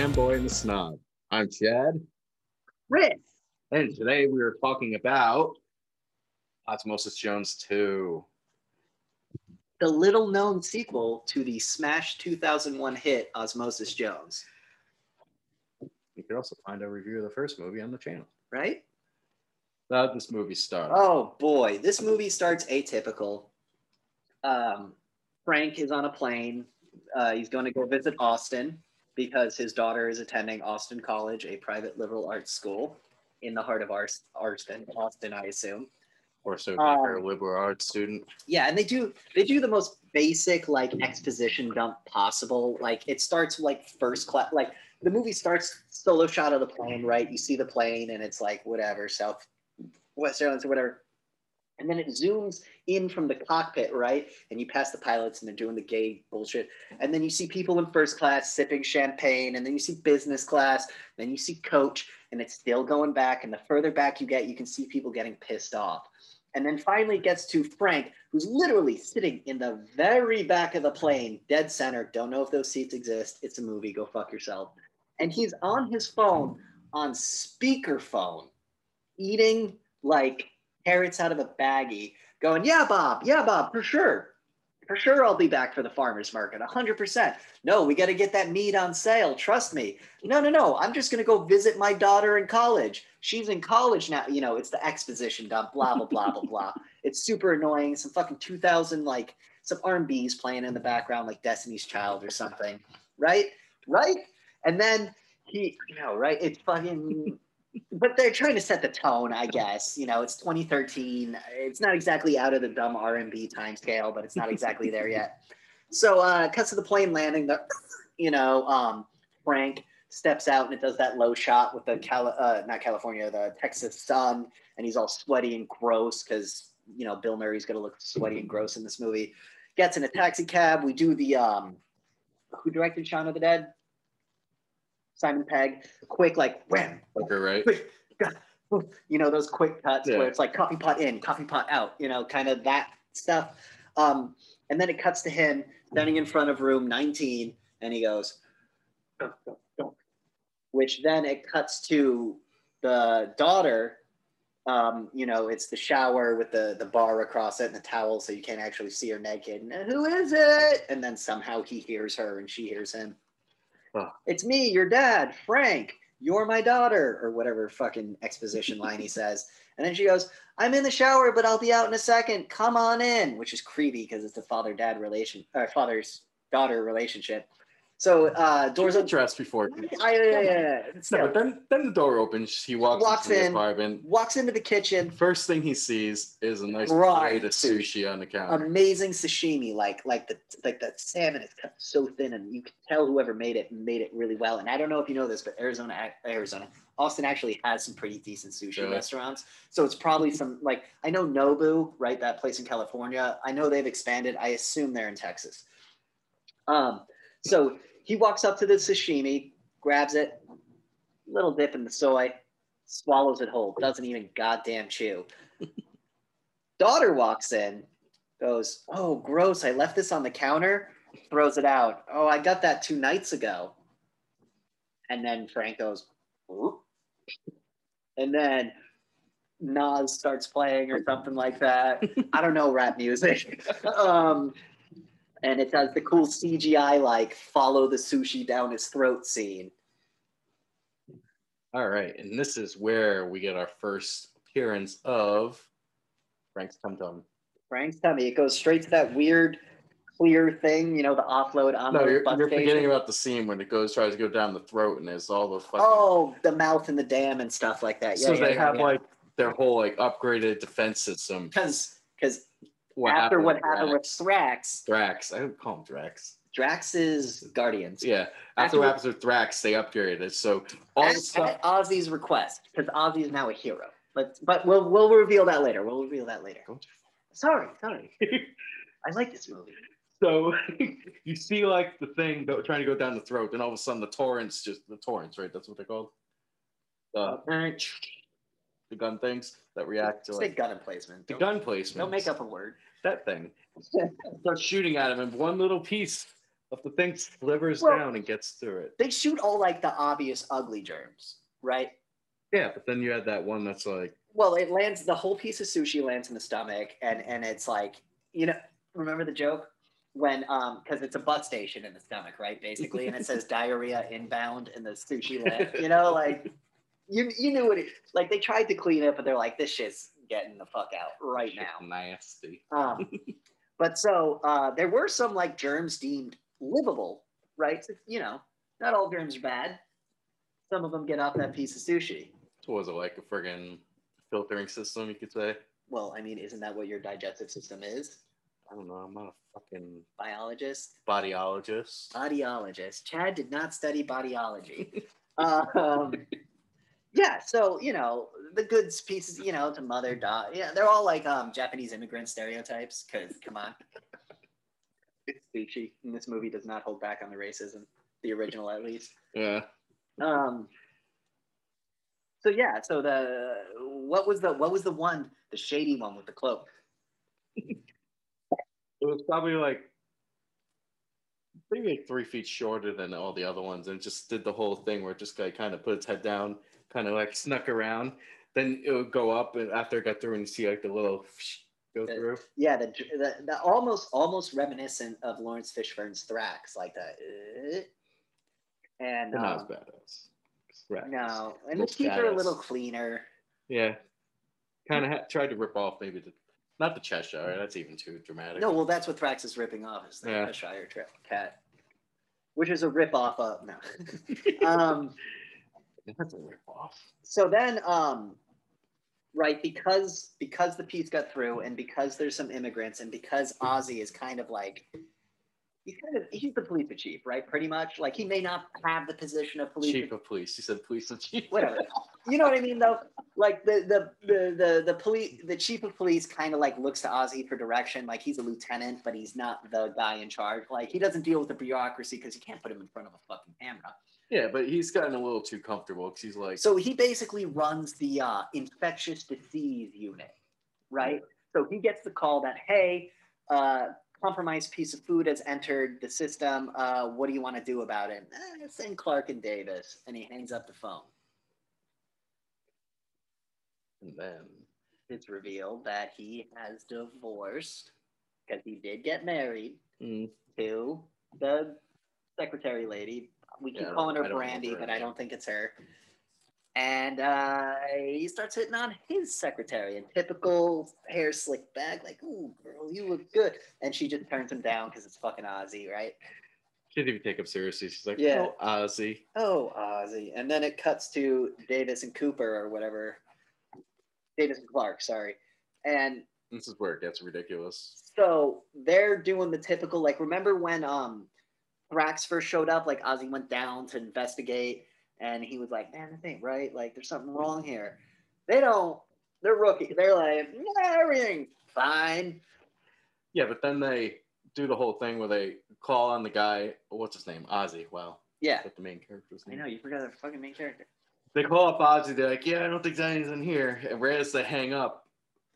fanboy and the snob. I'm Chad, Chris. and today we are talking about Osmosis Jones 2. the little known sequel to the smash 2001 hit Osmosis Jones, You can also find a review of the first movie on the channel. right? How this movie started. Oh boy, this movie starts atypical. Um, Frank is on a plane. Uh, he's going to go visit Austin because his daughter is attending Austin College, a private liberal arts school in the heart of Austin, Austin, I assume. Or so Um, you're a liberal arts student. Yeah, and they do they do the most basic like exposition dump possible. Like it starts like first class like the movie starts solo shot of the plane, right? You see the plane and it's like whatever, South West Airlines or whatever. And then it zooms in from the cockpit, right? And you pass the pilots and they're doing the gay bullshit. And then you see people in first class sipping champagne, and then you see business class, then you see coach, and it's still going back. And the further back you get, you can see people getting pissed off. And then finally it gets to Frank, who's literally sitting in the very back of the plane, dead center. Don't know if those seats exist. It's a movie. Go fuck yourself. And he's on his phone on speakerphone, eating like carrots out of a baggie, going, Yeah, Bob. Yeah, Bob, for sure. For sure, I'll be back for the farmer's market. 100%. No, we got to get that meat on sale. Trust me. No, no, no. I'm just going to go visit my daughter in college. She's in college now. You know, it's the exposition dump, blah, blah, blah, blah, blah. It's super annoying. Some fucking 2000, like some R&B's playing in the background, like Destiny's Child or something. Right? Right? And then he, you know, right? It's fucking, but they're trying to set the tone, I guess. You know, it's 2013. It's not exactly out of the dumb R&B time scale, but it's not exactly there yet. So, uh, cuts to the plane landing. The, you know, um, Frank steps out and it does that low shot with the Cali- uh, not California, the Texas sun, and he's all sweaty and gross because you know Bill Murray's gonna look sweaty and gross in this movie. Gets in a taxi cab. We do the um, who directed Shaun of the Dead? Simon Pegg. Quick, like wham, Okay, right? quick, you know those quick cuts Yeah. where it's like coffee pot in, coffee pot out, you know, kind of that stuff. Um, and then it cuts to him standing in front of room 19, and he goes, which then it cuts to the daughter. Um, you know, it's the shower with the the bar across it and the towel, so you can't actually see her naked. And who is it? And then somehow he hears her and she hears him. Oh. It's me, your dad, Frank. You're my daughter, or whatever fucking exposition line he says. And then she goes, I'm in the shower, but I'll be out in a second. Come on in, which is creepy because it's a father dad relation, or father's daughter relationship. So uh, doors open. dressed before. I, yeah, yeah, yeah. No, Still, but then, then the door opens. He walks, Walks into the in. apartment. walks into the kitchen. First thing he sees is a nice Right. plate of sushi on the counter. Amazing sashimi, like like the like the salmon is cut so thin, and you can tell whoever made it made it really well. And I don't know if you know this, but Arizona, Arizona, Austin actually has some pretty decent sushi Really? restaurants. So it's probably some like I know Nobu, right? That place in California. I know they've expanded. I assume they're in Texas. Um, so he walks up to the sashimi, grabs it, little dip in the soy, swallows it whole, doesn't even goddamn chew. Daughter walks in, goes, Oh, gross. I left this on the counter, throws it out. Oh, I got that two nights ago. And then Frank goes, "Oop." and then Nas starts playing or something like that. I don't know rap music. um, and it does the cool CGI like follow the sushi down his throat scene. All right, and this is where we get our first appearance of Frank's Tum Tum. Frank's tummy. It goes straight to that weird clear thing, you know, the offload on No, the you're, you're forgetting about the scene when it goes tries to go down the throat and there's all the fucking. Oh, the mouth and the dam and stuff like that. Yeah, so yeah, they yeah, have yeah. like their whole like upgraded defense system. because because What after what with happened with Drax? Thrax, Drax, I don't call him Drax. Drax is Guardians. Yeah, After after what happens with Drax, they upgraded it. So all the At, stuff. at Ozzy's request, because Ozzy is now a hero. But but we'll we'll reveal that later. We'll reveal that later. Sorry, sorry. I like this movie. So you see like the thing go, trying to go down the throat, and all of a sudden the torrents just the torrents, right? That's what they're called. The uh, the gun things that react to Say like gun emplacement. the gun placement. don't make up a word. that thing. Starts shooting at him, and one little piece of the thing slivers Well- down and gets through it. They shoot all like the obvious ugly germs, right? Yeah, but then you had that one that's like, Well, it lands. The whole piece of sushi lands in the stomach, and and it's like you know. Remember the joke when um because it's a bus station in the stomach, right? Basically, and it says diarrhea inbound, and the sushi land. You know, like you you knew what it like. They tried to clean it, but they're like, this shit's getting the fuck out right shit now. nasty. Um, but so uh, there were some like germs deemed livable, right? You know, not all germs are bad. Some of them get off that piece of sushi. So was it like a friggin' filtering system, you could say? Well, I mean, isn't that what your digestive system is? I don't know. I'm not a fucking Biologist, bodyologist. bodyologist. Chad did not study bodyology. um, yeah, so you know the goods pieces, you know, to mother, dog. Yeah, they're all like um, Japanese immigrant stereotypes. Because come on, it's sushi, and this movie does not hold back on the racism. The original, at least. Yeah. Um. So yeah, so the what was the what was the one the shady one with the cloak? It was probably like maybe like three feet shorter than all the other ones, and just did the whole thing where it just like kind of put its head down, kind of like snuck around. Then it would go up, and after it got through, and you see like the little go The- through. Yeah, the, the, the almost almost reminiscent of Laurence Fishburne's Thrax, like the. uh, and not as um, badass. Right. no, and the teeth are a little cleaner. Yeah. Kind of ha- tried to rip off maybe the not the Cheshire. That's even too dramatic. No, well, that's what Thrax is ripping off is the Yeah. Cheshire cat, which is a rip off of no. um, that's a so then um right because because the piece got through and because there's some immigrants and because ozzy is kind of like he's kind of he's the police chief right pretty much? Like he may not have the position of police Chief of police. You said police chief. whatever. You know what i mean though? Like the the the the, the police the chief of police kind of like looks to ozzy for direction. Like he's a lieutenant but he's not the guy in charge. Like he doesn't deal with the bureaucracy because you can't put him in front of a fucking camera Yeah, but he's gotten a little too comfortable because he's like, So he basically runs the uh, infectious disease unit, right? So he gets the call that, hey, uh, compromised piece of food has entered the system. Uh, what do you want to do about it? Eh, send Clark and Davis. And he hangs up the phone. and then It's revealed that he has divorced because he did get married mm, to the secretary lady. We keep Yeah, calling her Brandy, but I don't think it's her. And uh, he starts hitting on his secretary in typical hair slick back, like, "Ooh, girl, you look good," and she just turns him down because it's fucking Ozzy, right? she didn't even take him seriously. She's like, Yeah. oh, Ozzy. Oh, Ozzy, and then it cuts to Davis and Cooper or whatever, Davis and Clark, sorry, and This is where it gets ridiculous. so they're doing the typical like remember when um Thrax first showed up, like Ozzy went down to investigate and he was like, Man, this ain't right, like there's something wrong here. They don't they're rookie. They're like, "Nah, everything's fine. Yeah, but then they do the whole thing where they call on the guy. What's his name? Ozzy. Wow. Yeah. What the main character's name. I know, you forgot the fucking main character. They call up Ozzy. They're like, yeah, I don't think Danny's in here. And right as they hang up,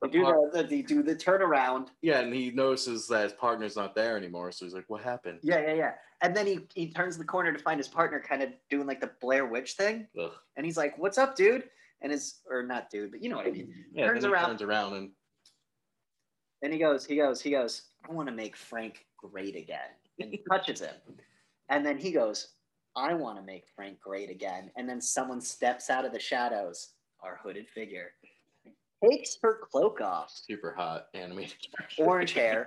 They do the, the they do the turnaround. yeah, and he notices that his partner's not there anymore. So he's like, what happened? Yeah, yeah, yeah. And then he, he turns the corner to find his partner kind of doing like the Blair Witch thing. Ugh. And he's like, What's up, dude? And his or not dude, but you know what I mean. Yeah, Turns then around. turns around and And he goes, he goes, he goes, I want to make Frank great again. And he touches him. And then he goes, I want to make Frank great again. And then someone steps out of the shadows, our hooded figure, takes her cloak off, super hot animated. orange hair,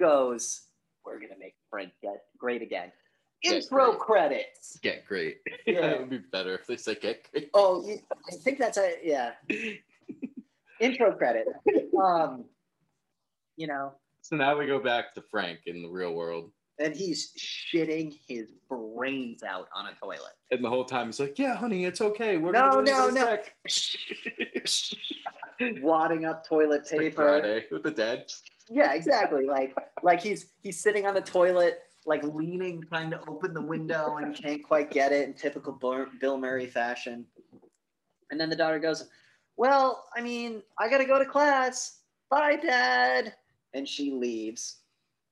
goes, We're going to make Frank get great again. Get Intro great. credits. Get great. Yeah. it would be better if they said get great. Oh, I think that's a, yeah. Intro credit. Um, you know, So now we go back to Frank in the real world. And he's shitting his brains out on a toilet. And the whole time he's like, yeah, honey, it's okay. We're No, gonna no, no. sec." wadding up toilet like paper. Friday with the dead. Yeah, exactly. Like like he's he's sitting on the toilet, like leaning, trying to open the window, and can't quite get it in typical Bill Bill Murray fashion. And then the daughter goes, "Well, I mean, I gotta go to class. Bye, Dad." And she leaves.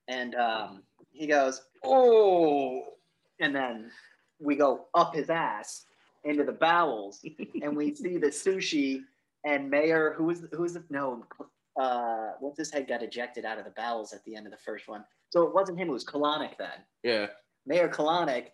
And um, he goes, "Oh," and then we go up his ass into the bowels, and we see the sushi and Mayor, who was who was the, no, uh, what's his head got ejected out of the bowels at the end of the first one. So it wasn't him; it was Kalanick then. Yeah. Mayor Kalanick,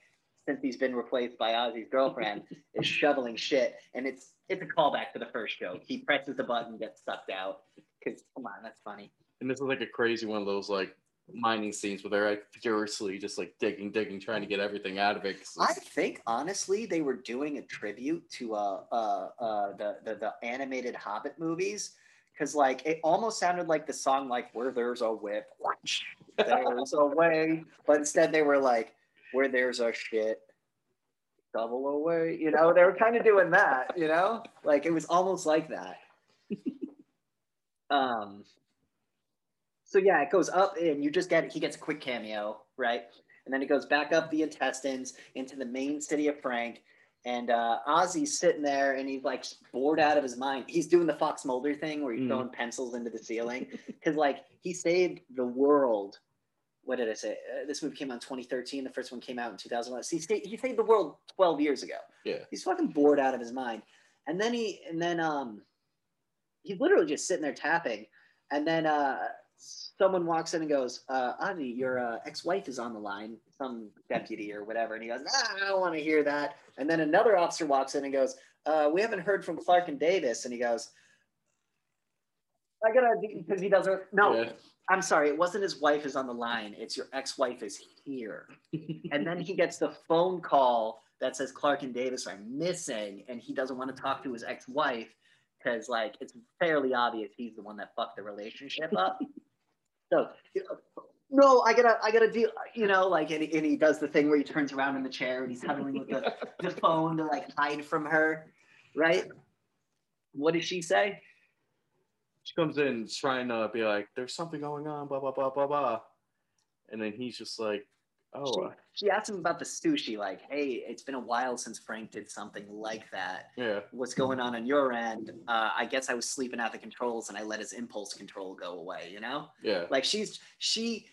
since he's been replaced by Ozzy's girlfriend, is shoveling shit, and it's it's a callback to the first joke. He presses the button, gets sucked out. Because come on, that's funny. And this is like a crazy one of those like mining scenes where they're like furiously just like digging, digging, trying to get everything out of it. I think honestly they were doing a tribute to uh uh uh the the, the animated Hobbit movies because like it almost sounded like the song like where there's a whip there's a way but instead they were like where there's a shit double away you know they were kind of doing that you know like it was almost like that um so yeah it goes up and you just get he gets a quick cameo right and then it goes back up the intestines into the main city of Frank. And uh, Ozzy's sitting there and he's like bored out of his mind. He's doing the Fox Mulder thing where he's Mhm. throwing pencils into the ceiling because, like, he saved the world. What did I say? Uh, this movie came out in 2013. The first one came out in 2011. So he, saved, he saved the world 12 years ago. Yeah. He's fucking bored out of his mind. And then he, and then um, he's literally just sitting there tapping. And then uh, someone walks in and goes, uh, Ozzy, your uh, ex-wife is on the line, some deputy or whatever. And he goes, I don't want to hear that. And then another officer walks in and goes, uh, we haven't heard from Clark and Davis. And he goes, I gotta, because he doesn't, no, Yeah. I'm sorry, it wasn't his wife is on the line. It's your ex-wife is here. And then he gets the phone call that says Clark and Davis are missing, and he doesn't want to talk to his ex-wife because, like, it's fairly obvious he's the one that fucked the relationship up. so, no, I gotta, I gotta deal. You know, like, and he, and he does the thing where he turns around in the chair and he's huddling with the, the phone to like hide from her, right? What did she say? She comes in trying to be like, there's something going on, blah, blah, blah, blah, blah. And then he's just like, oh, uh, She asked him about the sushi, like, hey, it's been a while since Frank did something like that. yeah. What's going on on your end? Uh, I guess I was sleeping out the controls and I let his impulse control go away, you know? Yeah. Like she's she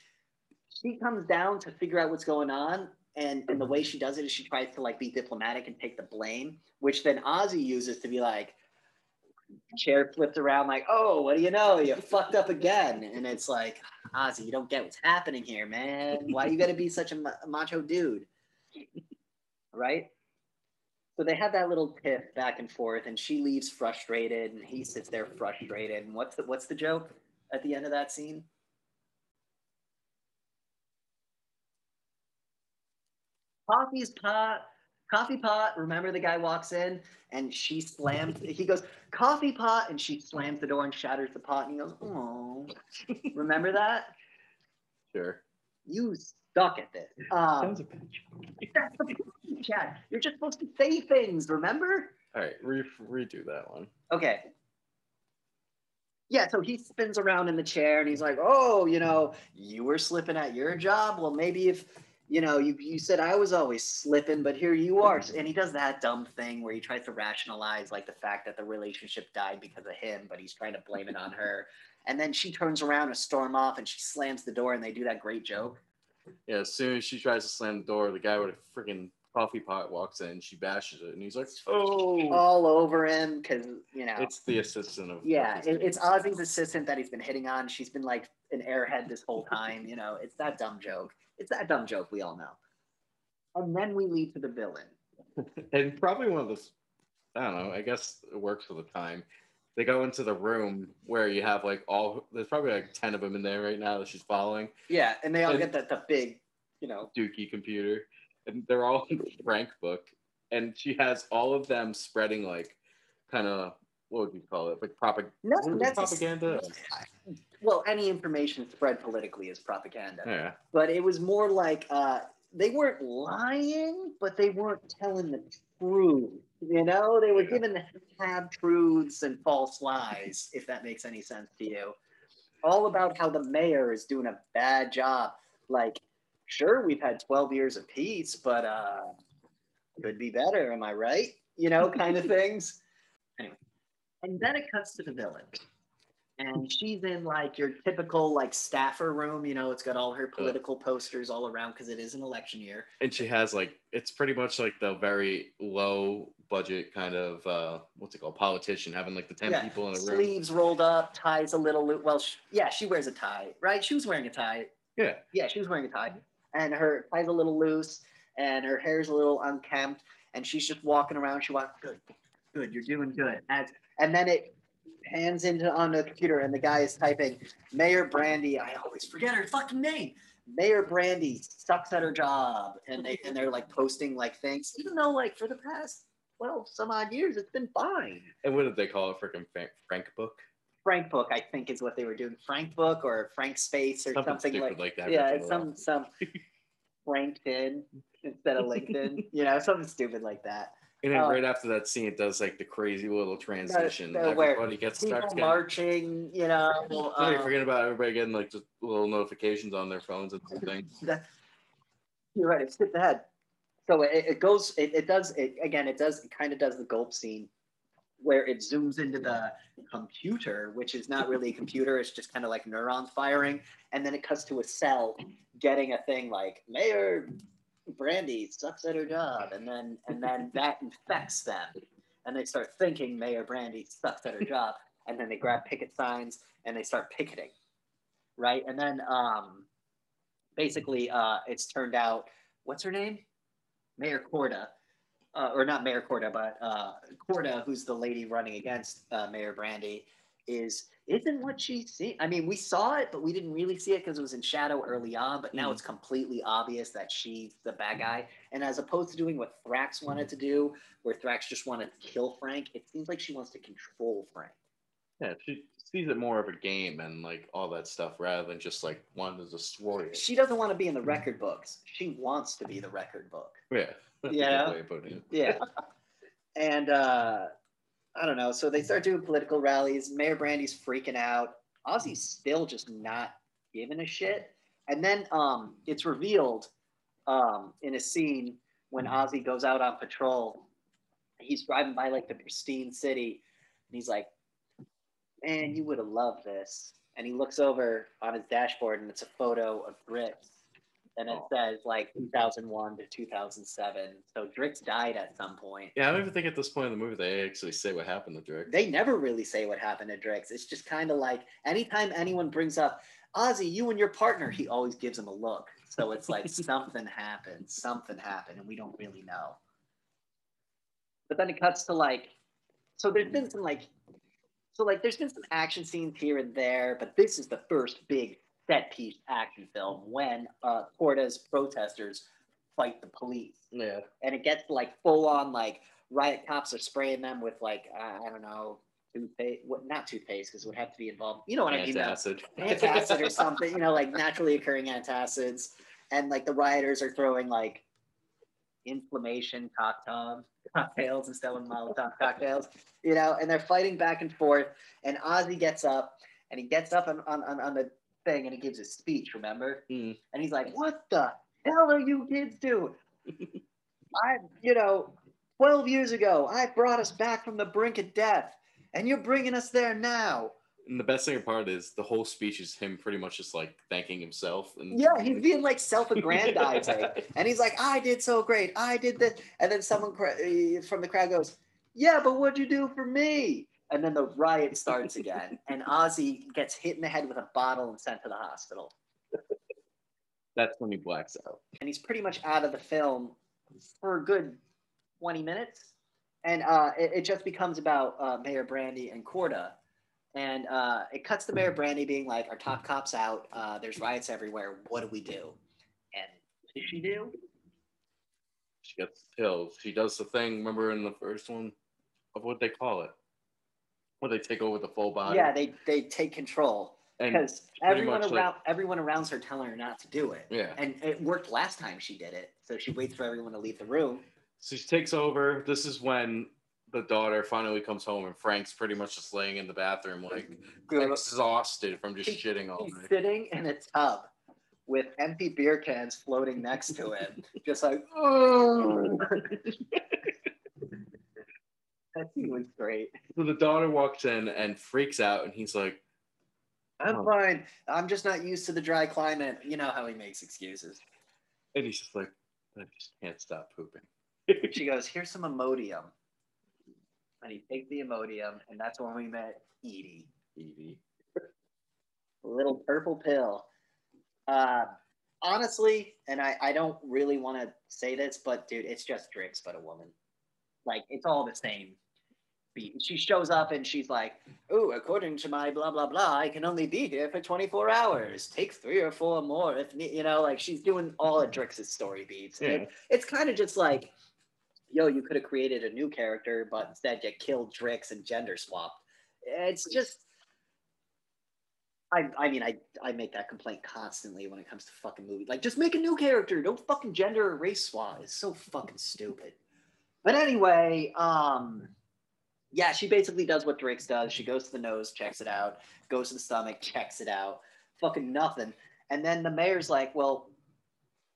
she comes down to figure out what's going on. And, and the way she does it is she tries to like be diplomatic and take the blame, which then Ozzy uses to be like, chair flipped around like, oh, what do you know? You fucked up again. And it's like, Ozzy, you don't get what's happening here, man. Why you gotta be such a macho dude? Right? So they have that little tiff back and forth, and she leaves frustrated, and he sits there frustrated. And what's the what's the joke at the end of that scene? Coffee's pot, coffee pot. Remember the guy walks in and she slams. He goes coffee pot, and she slams the door and shatters the pot. And he goes, "Oh, remember that? Sure. You suck at this." Um, Sounds a bad that's the point, Chad. You're just supposed to say things. Remember? All right, re- redo that one. Okay. Yeah, so he spins around in the chair and he's like, "Oh, you know, you were slipping at your job. Well, maybe if you know, you, you said I was always slipping, but here you are." Mm-hmm. And he does that dumb thing where he tries to rationalize like the fact that the relationship died because of him, but he's trying to blame it on her. And then she turns around and storm off and she slams the door and they do that great joke. Yeah, as soon as she tries to slam the door, the guy with a freaking coffee pot walks in. She bashes it, and he's like, "Oh, All over him because, you know. it's the assistant of." Yeah, it, it's. Ozzy's assistant that he's been hitting on. She's been like an airhead this whole time. You know, it's that dumb joke. It's that dumb joke we all know. And then we lead to the villain. and probably one of the. I don't know. I guess it works for the time. They go into the room where you have like all. There's probably like ten of them in there right now that she's following. Yeah, and they all And- get that the big, you know. Dookie computer, and they're all in the Frank book, and she has all of them spreading like, kind of what would you call it, like propag- No, what is propaganda. Well, any information spread politically is propaganda. Yeah, But it was more like uh, they weren't lying, but they weren't telling the truth. You know, they were given half truths and false lies, if that makes any sense to you. All about how the mayor is doing a bad job. Like, sure, we've had 12 years of peace, but uh, could be better. Am I right? You know, kind of things. Anyway, and then it cuts to the villain. And she's in like your typical like staffer room. You know, it's got all her political posters all around because it is an election year. and she has like it's pretty much like the very low budget kind of uh what's it called politician having like the 10 Yeah, people in a room Sleeves rolled up, ties a little loose. Well, sh yeah, she wears a tie, right? She was wearing a tie. yeah Yeah, she was wearing a tie, and her tie's a little loose, and her hair's a little unkempt, and she's just walking around. She walks, good, good, you're doing good. And, and then it hands into on the computer, and the guy is typing, Mayor Brandy. I always forget her fucking name. Mayor Brandy sucks at her job, and they and they're like posting like things, even though like for the past twelve some odd years, it's been fine. and what did they call it freaking frank, frank book Frank Book, I think, is what they were doing. Frank Book or Frank Space or something, something, like like, that yeah, it's some some LinkedIn instead of LinkedIn, you know, something stupid like that. In a while. and then uh, right after that scene it does like the crazy little transition the- where everybody gets starts marching, you know. Somebody um, forget about everybody getting like just little notifications on their phones and things. that- you're right. It skipped ahead. So it, it goes. It, it does. It again. It does. It kind of does the gulp scene, where it zooms into the computer, which is not really a computer. It's just kind of like neurons firing, and then it cuts to a cell getting a thing like Mayor Brandy sucks at her job, and then and then that infects them, and they start thinking Mayor Brandy sucks at her job, and then they grab picket signs and they start picketing, right? And then um, basically uh, it's turned out what's her name? Mayor corda. Uh, or not mayor corda but uh, corda who's the lady running against uh, mayor brandy is isn't what she see i mean we saw it but we didn't really see it because it was in shadow early on but now Mhm. it's completely obvious that she's the bad guy and as opposed to doing what thrax wanted to do where thrax just wanted to kill frank it seems like she wants to control frank Yeah, she sees it more of a game and like all that stuff rather than just like one to destroy it. she doesn't want to be in the record books she wants to be the record book Yeah. a Yeah. way of putting it. Yeah. and uh, I don't know. So they start doing political rallies. Mayor Brandy's freaking out. Ozzy's still just not giving a shit. And then um, it's revealed um, in a scene when Ozzy goes out on patrol. He's driving by like the pristine city, and he's like, "Man, you would have loved this." And he looks over on his dashboard, and it's a photo of Drix, and it Oh. says like 2001 to 2007. So Drix died at some point. Yeah, I don't even think at this point in the movie they actually say what happened to Drake. They never really say what happened to Drix. It's just kind of like anytime anyone brings up Ozzy, you and your partner, he always gives him a look. So it's like something happened, something happened, and we don't really know. But then it cuts to like, so there's been some like, so like there's been some action scenes here and there, but this is the first big set piece action film when uh, Corda's protesters fight the police yeah. and it gets like full on like riot cops are spraying them with like uh, I don't know toothpaste, what not toothpaste because it would have to be involved. You know what I mean? Antacid. Antacid or something. You know, like naturally occurring antacids, and like the rioters are throwing like inflammation cocktails, cocktails instead of Molotov cocktails. You know, and they're fighting back and forth. And Ozzy gets up and he gets up on on, on, on the thing and he gives his speech. Remember? Mm. And he's like, "What the hell are you kids doing? I, you know, 12 years ago, I brought us back from the brink of death, and you're bringing us there now. And the best thing part is the whole speech is him pretty much just like thanking himself. And Yeah, he's being like self-aggrandizing, and he's like, "I did so great, I did this," and then someone from the crowd goes, "Yeah, but what'd you do for me?" And then the riot starts again, and Ozzy gets hit in the head with a bottle and sent to the hospital. That's when he blacks out. and he's pretty much out of the film for a good 20 minutes. And uh, it, it just becomes about uh, Mayor Brandy and Corda. And uh, it cuts to Mayor Brandy being like, Our top cop's out. Uh, there's riots everywhere. What do we do? And what does she do? She gets pills. She does the thing. Remember in the first one of what they call it? Where they take over the full body. Yeah, they, they take control because everyone around like- everyone around her telling her not to do it. yeah. And it worked last time she did it. So she waits for everyone to leave the room. So she takes over. This is when the daughter finally comes home, and Frank's pretty much just laying in the bathroom, like exhausted from just shitting all night. sitting in a tub with empty beer cans floating next to him, just like, oh. that scene was great. So the daughter walks in and freaks out, and he's like, I'm Oh. fine. I'm just not used to the dry climate. You know how he makes excuses. And he's just like, I just can't stop pooping. She goes, "Here's some Imodium," and he takes the Imodium, and that's when we met Edie, Edie, a little purple pill. Uh, honestly, and I, I don't really want to say this, but dude, it's just Drix, but a woman. Like it's all the same. Beat. She shows up and she's like, "Oh, according to my blah blah blah, I can only be here for 24 hours. Take three or four more if you know." Like she's doing all of Drix's story beats. Yeah. It- it's kind of just like, yo, you could have created a new character, but instead you killed Drix and gender swapped. It's just. I, I mean, I, I make that complaint constantly when it comes to fucking movies. Like, just make a new character. Don't fucking gender or race swap. It's so fucking stupid. But anyway, um, yeah, she basically does what Drix does. She goes to the nose, checks it out, goes to the stomach, checks it out. Fucking nothing. And then the mayor's like, well,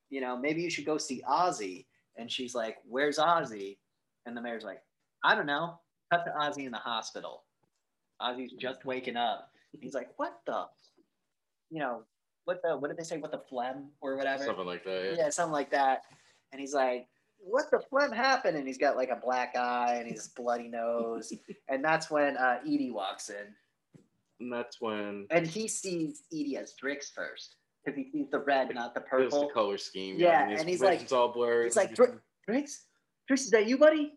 you know, maybe you should go see Ozzy. And she's like, where's Ozzy? And the mayor's like, I don't know. Cut to Ozzy in the hospital. Ozzy's just waking up. He's like, what the, you know, what the, what did they say? What the phlegm or whatever? Something like that. Yeah. yeah, something like that. And he's like, "What the flip happened?" And he's got like a black eye and his bloody nose. and that's when uh, Edie walks in, And that's when and he sees Edie as Drix first because he sees the red, not the was the purple. color scheme. Yeah, his and he's like- it's all blurred. he's like, "Dri- Drix, Drix, is that you, buddy?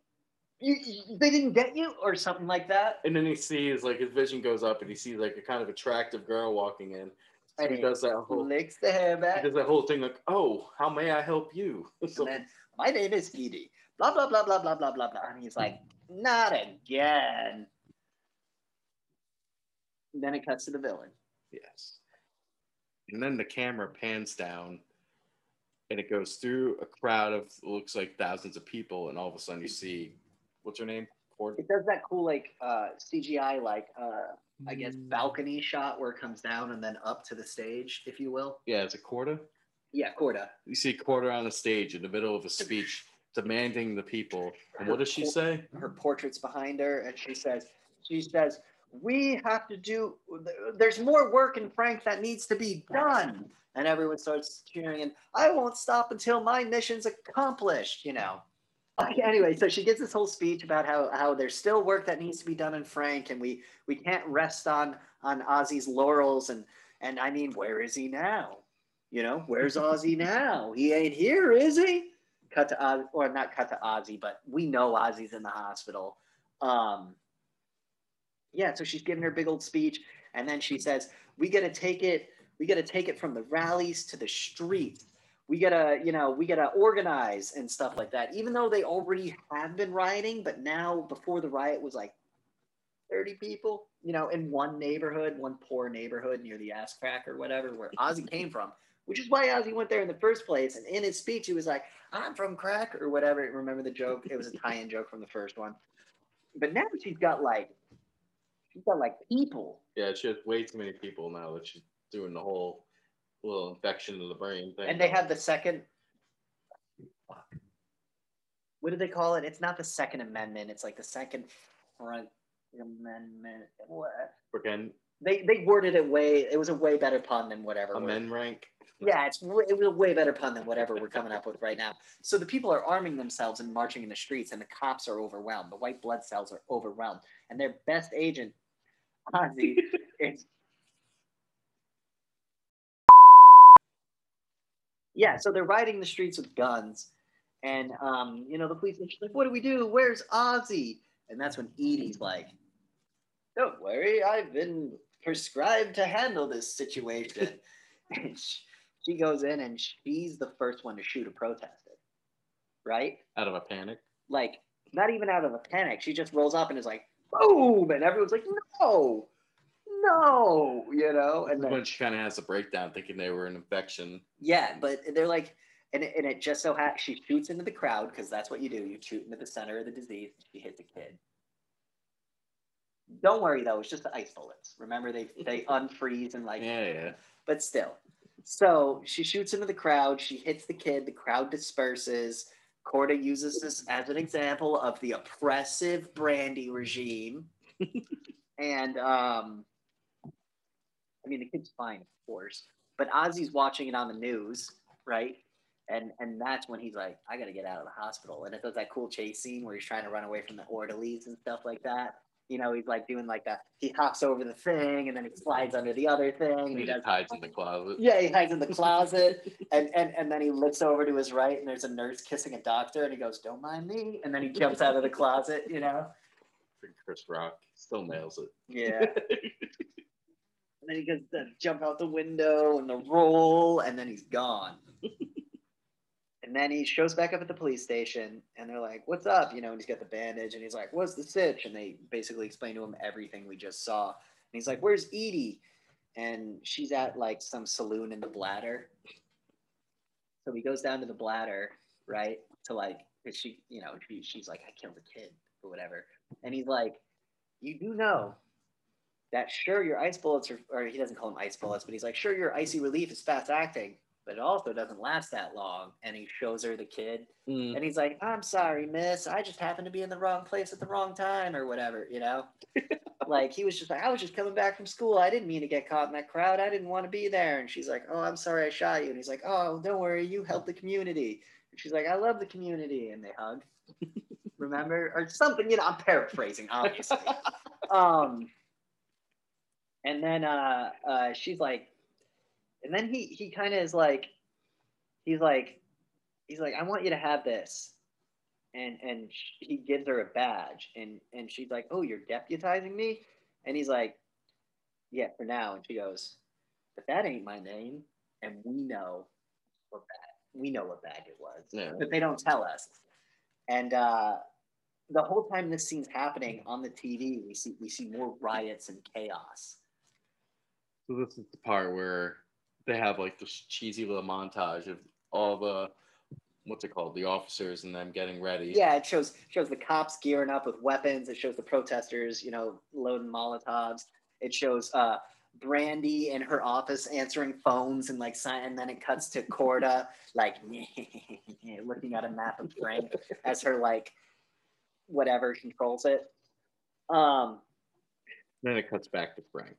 You, you, they didn't get you, or something like that. and then he sees like his vision goes up, and he sees like a kind of attractive girl walking in. And he he does that whole. Licks the hair back. He does that whole thing like, "Oh, how may I help you?" So, And then, my name is Edie. Blah blah blah blah blah blah blah blah. And he's like, not again. And then it cuts to the villain. yes. And then the camera pans down, and it goes through a crowd of looks like thousands of people, and all of a sudden you see, what's her name? Cord- It does that cool like uh, CGI like uh, I guess Mm. balcony shot where it comes down and then up to the stage, if you will. Yeah, it's a Corda. Yeah, Corda. You see Corda on the stage in the middle of a speech demanding the people. And what does she say? Her portrait's behind her, and she says, she says, we have to do. There's more work in Frank that needs to be done. And everyone starts cheering, and I won't stop until my mission's accomplished. You know. Okay, anyway, so she gives this whole speech about how how there's still work that needs to be done in Frank, and we we can't rest on on Ozzy's laurels. And and I mean, where is he now? You know, where's Ozzy now? He ain't here, is he? Cut to Oz, or not cut to Ozzy, but we know Ozzy's in the hospital. Um, yeah, so she's giving her big old speech, and then she says, "We got to take it. We got to take it from the rallies to the streets. We gotta, you know, we gotta organize and stuff like that. Even though they already have been rioting, but now before the riot was like 30 people, you know, in one neighborhood, one poor neighborhood near the ass crack or whatever, where Ozzy came from, which is why Ozzy went there in the first place. And in his speech, he was like, I'm from crack or whatever. Remember the joke? It was a tie in joke from the first one. But now she's got like, she's got like people. Yeah, she has way too many people now that she's doing the whole little infection of the brain thing. And they have the second, what do they call it? It's not the Second Amendment. It's like the Second Front Amendment. What? freaking They they worded it way. It was a way better pun than whatever. a men rank. Yeah, it's it was a way better pun than whatever we're coming up with right now. So the people are arming themselves and marching in the streets, and the cops are overwhelmed. The white blood cells are overwhelmed, and their best agent, Ozzy, is yeah. So they're riding the streets with guns, and um, you know the police are like, "What do we do? Where's Ozzy?" And that's when Edie's like, "Don't worry, I've been prescribed to handle this situation." and she, she goes in and she's the first one to shoot a protester, right? Out of a panic. Like, not even out of a panic. She just rolls up and is like, boom, and everyone's like, no, no, you know. And then, when she kind of has a breakdown, thinking they were an infection. yeah, but they're like, and it, and it just so happens she shoots into the crowd because that's what you do. You shoot into the center of the disease. She hits a kid. Don't worry though, it's just the ice bullets. Remember they they unfreeze and like Yeah, yeah. but still. So she shoots into the crowd. She hits the kid. The crowd disperses. Corda uses this as an example of the oppressive Brandy regime. and um, I mean, the kid's fine, of course, but Ozzy's watching it on the news, right? And and that's when he's like, I gotta get out of the hospital. And it does that cool chase scene where he's trying to run away from the orderlies and stuff like that. You know, he's like doing like that. He hops over the thing and then he slides under the other thing. And he He does hides in the closet. yeah, he hides in the closet, and, and and then he looks over to his right, and there's a nurse kissing a doctor, and he goes, "Don't mind me," and then he jumps out of the closet, you know. Chris Rock still nails it. Yeah. And then he goes to jump out the window and the roll, and then he's gone. and then he shows back up at the police station, and they're like, "What's up?" You know, and he's got the bandage, and he's like, "What's the sitch?" And they basically explain to him everything we just saw. And he's like, "Where's Edie?" And she's at like some saloon in the bladder. So he goes down to the bladder, right? To like, 'cause she, you know, she, she's like, "I killed a kid" or whatever, and he's like, "You do know." that sure your ice bullets are, or he doesn't call them ice bullets, but he's like, sure your icy relief is fast acting, but it also doesn't last that long. And he shows her the kid, Mm. and he's like, I'm sorry, miss, I just happened to be in the wrong place at the wrong time, or whatever, you know. like he was just like, I was just coming back from school. I didn't mean to get caught in that crowd. I didn't want to be there. And she's like, Oh, I'm sorry, I shot you. And he's like, Oh, don't worry, you helped the community. And she's like, I love the community, and they hug. Remember, or something, you know. I'm paraphrasing, obviously. um and then uh uh she's like and then he he kind of is like he's like he's like i want you to have this. And and he gives her a badge and and she's like oh you're deputizing me? And he's like yeah for now. And she goes but that ain't my name. And we know what bag we know what bag it was Yeah. but they don't tell us. And uh the whole time this scene's happening on the tv we see we see more riots and chaos. So this is the part where they have like this cheesy little montage of all the what's it called, the officers and them getting ready. Yeah, it shows shows the cops gearing up with weapons. It shows the protesters, you know, loading Molotovs. It shows uh, Brandy in her office answering phones and like sign, and then it cuts to Corda like looking at a map of Frank as her like whatever controls it. Um, Then it cuts back to Frank.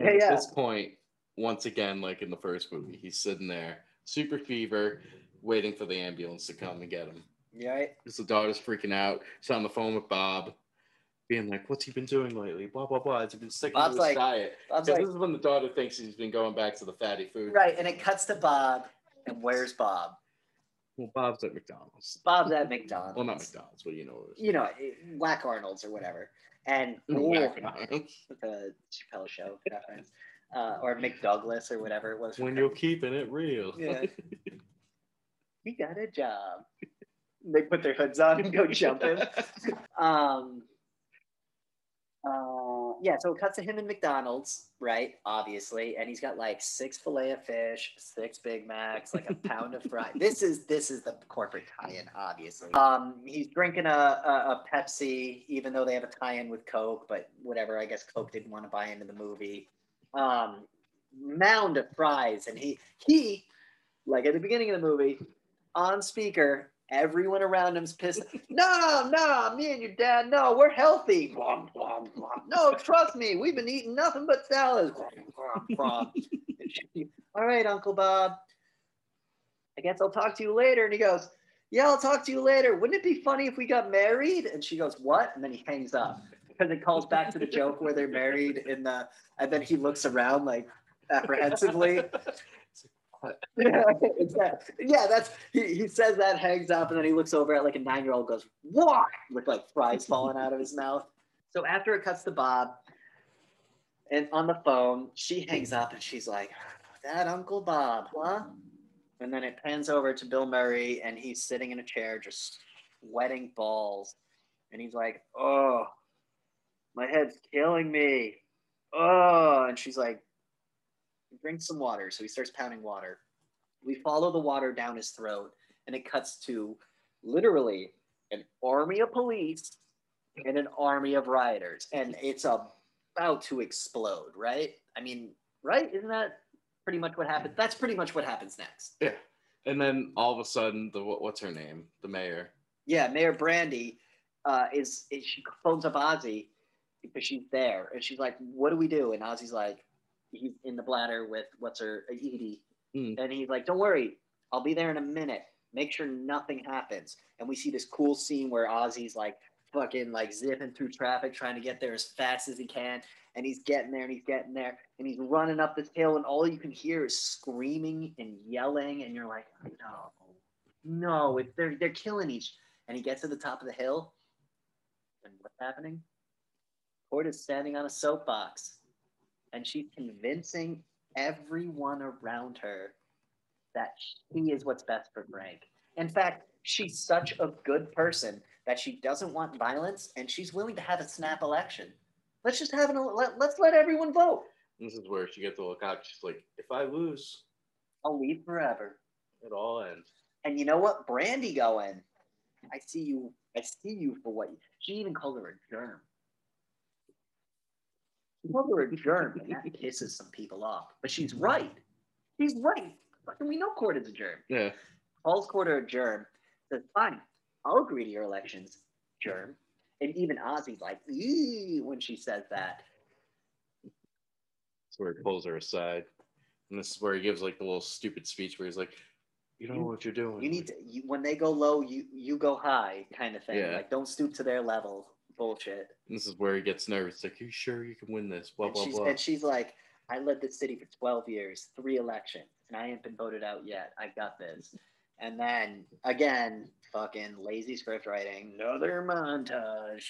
Yeah, And yeah. At this point, once again, like in the first movie, he's sitting there, super fever, waiting for the ambulance to come and get him. Yeah. Because the daughter's freaking out. She's on the phone with Bob, being like, "What's he been doing lately? Blah blah blah. Has he been sticking Bob's to his like- diet?" Bob's like, this is when the daughter thinks he's been going back to the fatty food. right, and it cuts to Bob, and where's Bob? Well, Bob's at McDonald's. Bob's at McDonald's. Well, not McDonald's, but you know what it is. You know, Wack Arnold's or whatever. And McDonald's. Oh, the Chappelle Show reference, uh, or McDouglas or whatever it was. when you're keeping it real. Yeah. we got a job. They put their hoods on and go jumping. Um, uh, yeah, so it cuts to him in McDonald's, right? Obviously, and he's got like six fillet of fish, six Big Macs, like a pound of fry. This is this is the corporate tie-in, obviously. Um, he's drinking a, a, a Pepsi, even though they have a tie-in with Coke, but whatever. I guess Coke didn't want to buy into the movie. Um, mound of fries, and he he like at the beginning of the movie on speaker. Everyone around him's pissed. No, no, me and your dad, no, we're healthy. Blom, blom, blom. No, trust me, we've been eating nothing but salads. All right, Uncle Bob. I guess I'll talk to you later. And he goes, Yeah, I'll talk to you later. Wouldn't it be funny if we got married? And she goes, What? And then he hangs up because it calls back to the joke where they're married in the, and then he looks around like apprehensively. Yeah, it's that. Yeah, that's he, he says that, hangs up, and then he looks over at like a nine year old, goes, What? With like fries falling out of his mouth. So after it cuts to Bob and on the phone, she hangs up and she's like, That Uncle Bob, huh? And then it pans over to Bill Murray and he's sitting in a chair just sweating balls. And he's like, Oh, my head's killing me. Oh, and she's like, drink some water. So he starts pounding water. We follow the water down his throat, and it cuts to literally an army of police and an army of rioters. And it's about to explode, right? I mean, right? Isn't that pretty much what happens? That's pretty much what happens next. Yeah. And then all of a sudden, the what's her name? The mayor. Yeah, Mayor Brandy uh, is, is she phones up Ozzy, because she's there, and she's like, "What do we do?" And Ozzy's like, "He's in the bladder with what's her Edie," Mm. and he's like, "Don't worry, I'll be there in a minute. Make sure nothing happens." And we see this cool scene where Ozzy's like fucking like zipping through traffic, trying to get there as fast as he can, and he's getting there and he's getting there, and he's running up this hill, and all you can hear is screaming and yelling, and you're like, "No, no, they're they're killing each." And he gets to the top of the hill, and what's happening? Cord is standing on a soapbox, and she's convincing everyone around her that she is what's best for Frank. In fact, she's such a good person that she doesn't want violence, and she's willing to have a snap election. Let's just have an let, let's let everyone vote. This is where she gets to look out. She's like, if I lose, I'll leave forever. it all ends. And you know what? Brandy going. I see you. I see you for what you. She even called her a germ. She called her a germ, and that pisses some people off. But she's right. She's right. Fucking we know Cord is a germ. Yeah. Calls Cord a germ. Says, fine, I'll agree to your elections, germ. And even Ozzy's like, when she says that. That's where he pulls her aside. And this is where he gives like the little stupid speech where he's like, You know You- what you're doing. You need to you, when they go low, you you go high, kind of thing. Yeah. Like don't stoop to their level. Bullshit. This is where he gets nervous. Like, Are you sure you can win this? Blah and blah she's blah. and she's like, I led this city for 12 years, three elections, and I ain't been voted out yet. I got this. And then again, fucking lazy script writing, another montage.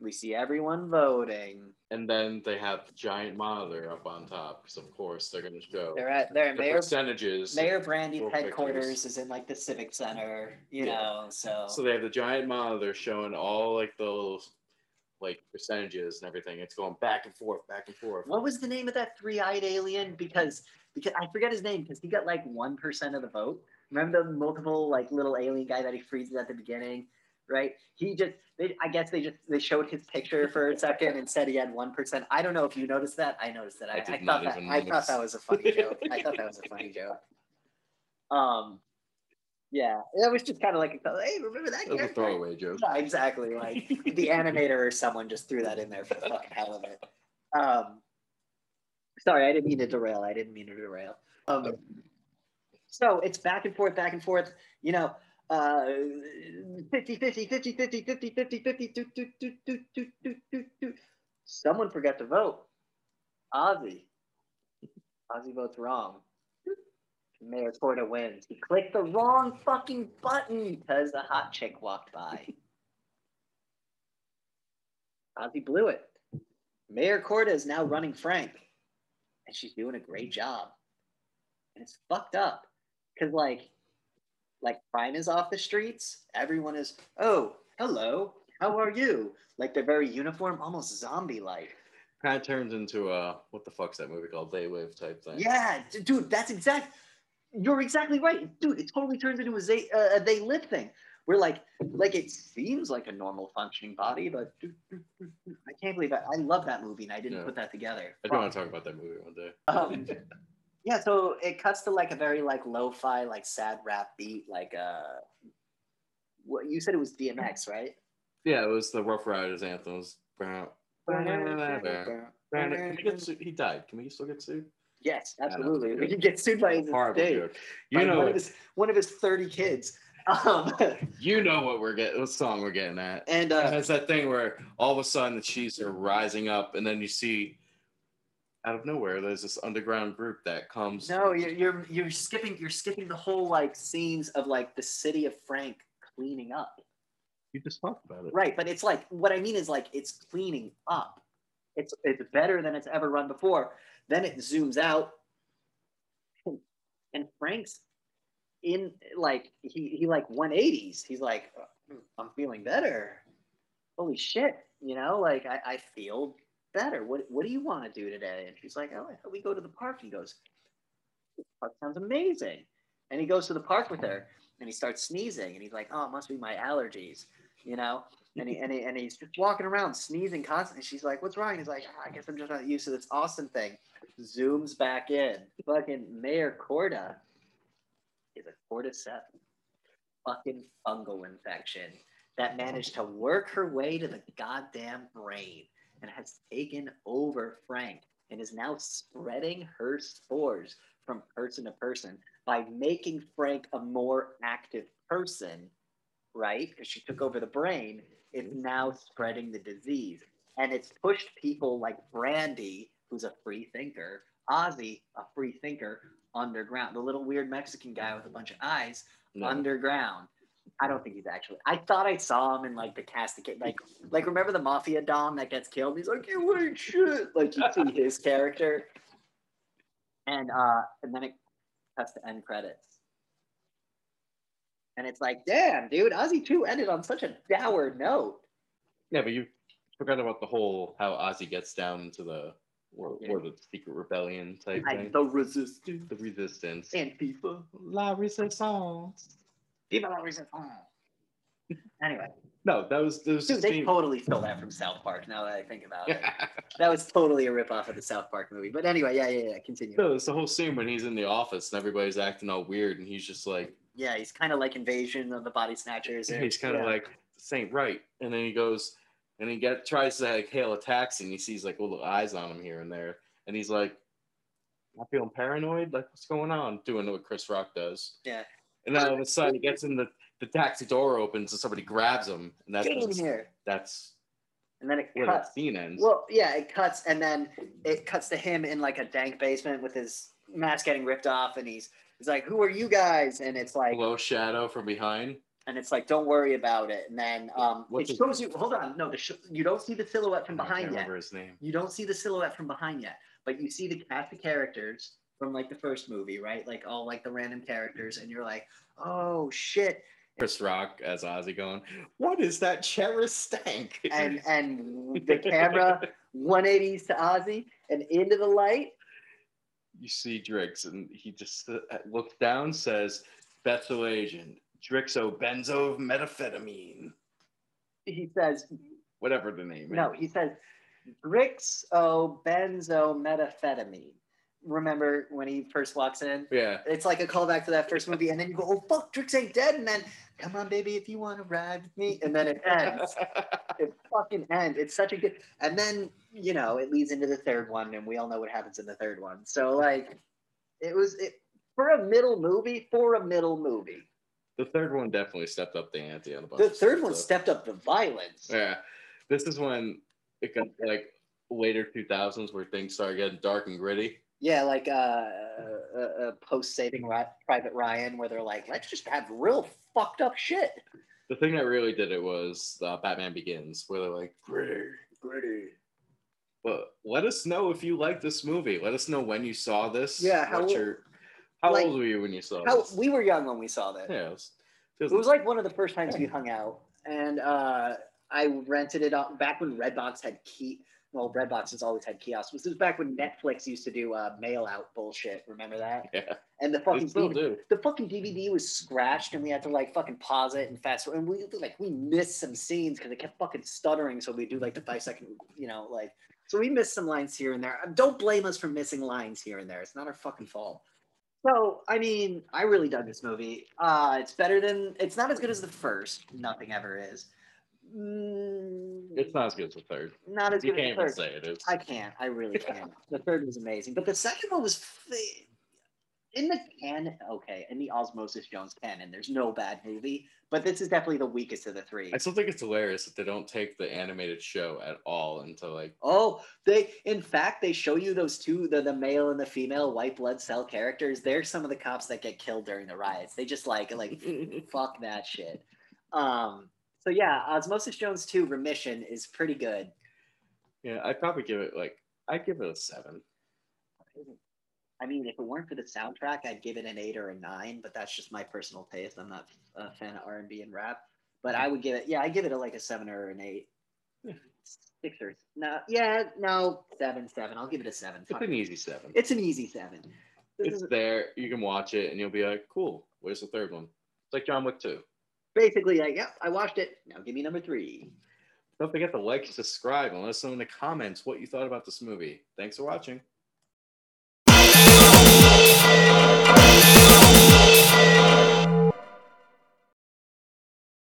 We see everyone voting. And then they have the giant monitor up on top because of course they're gonna show They're at they're the Mayor percentages. Mayor Brandy's headquarters pictures. is in like the civic center, you Yeah. know. So, So they have the giant monitor showing all like those like percentages and everything. It's going back and forth, back and forth. what was the name of that three-eyed alien? Because because I forget his name because he got like one percent of the vote. Remember the multiple like little alien guy that he freezes at the beginning, right? He just they, I guess they just they showed his picture for a second and said he had one percent. I don't know if you noticed that. I noticed that. I, I I, thought not that even I thought that was a funny joke. I thought that was a funny joke. Um, yeah, that was just kind of like, a, hey, remember that? That was a throwaway joke. Yeah, exactly. Like the animator or someone just threw that in there for the fucking hell of it. Um, sorry, I didn't mean to derail. I didn't mean to derail. Um, so it's back and forth, back and forth. You know, uh, 50, 50, 50, 50, 50, 50, 50, do, do, do, do, do, do, do, do. Someone forgot to vote. Ozzy. Ozzy votes wrong. Mayor Corda wins. He clicked the wrong fucking button because the hot chick walked by. Ozzy blew it. Mayor Corda is now running Frank, and she's doing a great job. And it's fucked up because, like, like crime is off the streets. Everyone is, oh, hello, how are you? Like they're very uniform, almost zombie-like. Kind of turns into a what the fuck's that movie called? Live type thing. Yeah, dude, that's exact. You're exactly right, dude. It totally turns into a they, uh, a they live thing. We're like, like it seems like a normal functioning body, but I can't believe that. I love that movie, and I didn't Yeah. put that together. I don't want to talk about that movie one day. Um, yeah, so it cuts to like a very like lo-fi, like sad rap beat, like uh, what you said it was DMX, right? Yeah, it was the Ruff Ryders anthem. It was. Can we get sued? He died. Can we still get sued? Yes, Yeah, that was absolutely. We can get sued by his estate. joke. You by know, one of his one of his thirty kids. Um, you know what we're getting. What song we're getting at? and Uh, uh, it's that thing where all of a sudden the Chiefs are rising up, and then you see out of nowhere there's this underground group that comes. No, you're, you're you're skipping you're skipping the whole like scenes of like the city of Frank cleaning up. You just talked about it. Right, but it's like what I mean is like it's cleaning up. It's it's better than it's ever run before. Then it zooms out, and Frank's in like he he like 180s. He's like, hmm, I'm feeling better. Holy shit, you know, like I, I feel better. What what do you want to do today? And she's like, Oh, we go to the park. He goes, "The park sounds amazing. And he goes to the park with her and he starts sneezing and he's like, Oh, it must be my allergies, you know? And he, and, he, and he's just walking around sneezing constantly. She's like, "What's wrong?" He's like, "Ah, "I guess I'm just not used to this Austin thing." Zooms back in. Fucking Mayor Corda is a cordyceps fucking fungal infection that managed to work her way to the goddamn brain. and has taken over Frank and is now spreading her spores from person to person by making Frank a more active person, right? Because she took over the brain, it's now spreading the disease. And it's pushed people like Brandy, who's a free thinker, Ozzy, a free thinker, underground. The little weird Mexican guy with a bunch of eyes, No. underground. I don't think he's actually. I thought I saw him in like the cast of like like remember the mafia dom that gets killed. He's like you ain't shit. Like you see his character, and uh and then it cuts to end credits, and it's like damn dude, Ozzy two ended on such a dour note. Yeah, but you forgot about the whole how Ozzy gets down to the or, Yeah. or the secret rebellion type I, thing. the resistance The resistance. Antifa. La resistance. Viva la resistance. Anyway, No, that was there was dude, they totally stole that from South Park. Now that I think about it, that was totally a ripoff of the South Park movie. But anyway, yeah, yeah, yeah. Continue. no, it's the whole scene when he's in the office and everybody's acting all weird and he's just like Yeah, he's kind of like Invasion of the Body Snatchers. or- he's kind of yeah. like this ain't right. And then he goes and he get tries to like hail a taxi and he sees like little eyes on him here and there. And he's like, I'm feeling paranoid. Like, what's going on? Doing what Chris Rock does. Yeah. And then all of a sudden he gets in the, the taxi door opens and somebody grabs him. And that's get in here, that's and then it where that cuts. scene ends. Well, yeah, it cuts, and then it cuts to him in like a dank basement with his mask getting ripped off, and he's he's like, "Who are you guys?" And it's like, Low shadow from behind. and it's like, "Don't worry about it." And then um, What's it shows you. Hold on, no, the sh- you don't see the silhouette from behind yet. remember his name. You don't see the silhouette from behind yet, but you see the cast of characters from like the first movie, right? Like all like the random characters, and you're like, "Oh shit!" Chris Rock as Ozzy going, What is that cherished stank? And and the camera 180s to Ozzy and into the light. You see Drix and he just uh, looks down, says, Bethel agent, Drixobenzo methamphetamine, He says, whatever the name is. No, is. he says Brixobenzomethamphetamine. Remember when he first walks in? Yeah. It's like a callback to that first movie, and then you go, "Oh fuck, Drix ain't dead," and then, "Come on, baby, if you want to ride with me," and then it ends. it fucking ends. It's such a good, and then you know it leads into the third one, and we all know what happens in the third one. So like, it was it for a middle movie. For a middle movie, the third one definitely stepped up the ante on a bunch the third one stepped up the violence. Yeah. This is when it got like later 2000s where things started getting dark and gritty. Yeah, like uh, uh, uh, post Saving Ri- Private Ryan, where they're like, let's just have real fucked up shit. The thing that really did it was uh, Batman Begins, where they're like, gritty, gritty. But let us know if you like this movie. Let us know when you saw this. Yeah, how old- your, how like, old were you when you saw How this? we were young when we saw that. yeah, it was, It was like one of the first times we hung out, and uh, I rented it out back when Redbox had key. Well, Redbox has always had kiosks. This was back when Netflix used to do uh, mail out bullshit. Remember that? yeah, And the fucking DVD, do. the fucking DVD was scratched, and we had to like fucking pause it and fast forward. And we like we missed some scenes because it kept fucking stuttering. So we do like the five second, you know, like so we missed some lines here and there. Don't blame us for missing lines here and there. It's not our fucking fault. So I mean, I really dug this movie. Uh, it's better than. It's not as good as the first. Nothing ever is. Mm, It's not as good as the third. not as You good as the third. say it is. I can't. I really can't. the third was amazing, but the second one was f- in the canon. Okay, in the Osmosis Jones canon, there's no bad movie, but this is definitely the weakest of the three. I still think it's hilarious that they don't take the animated show at all into like Oh, they in fact they show you those two the, the male and the female white blood cell characters. They're some of the cops that get killed during the riots. They just like like fuck that shit. Um so yeah, Osmosis Jones 2 Remission is pretty good. yeah. I'd probably give it like I'd give it a seven. I mean, if it weren't for the soundtrack, I'd give it an eight or a nine, but that's just my personal taste. I'm not a fan of R and B and rap, but I would give it, yeah, I give it a, like a seven or an eight, Yeah. six or no, yeah, no, seven, seven. I'll give it a seven. It's an easy seven. It's an easy seven. This It's is there. You can watch it and you'll be like, cool. Where's the third one? It's like John Wick 2. Basically like, yep, I watched it. Now give me number three. Don't forget to like, subscribe, and let us know in the comments what you thought about this movie. Thanks for watching.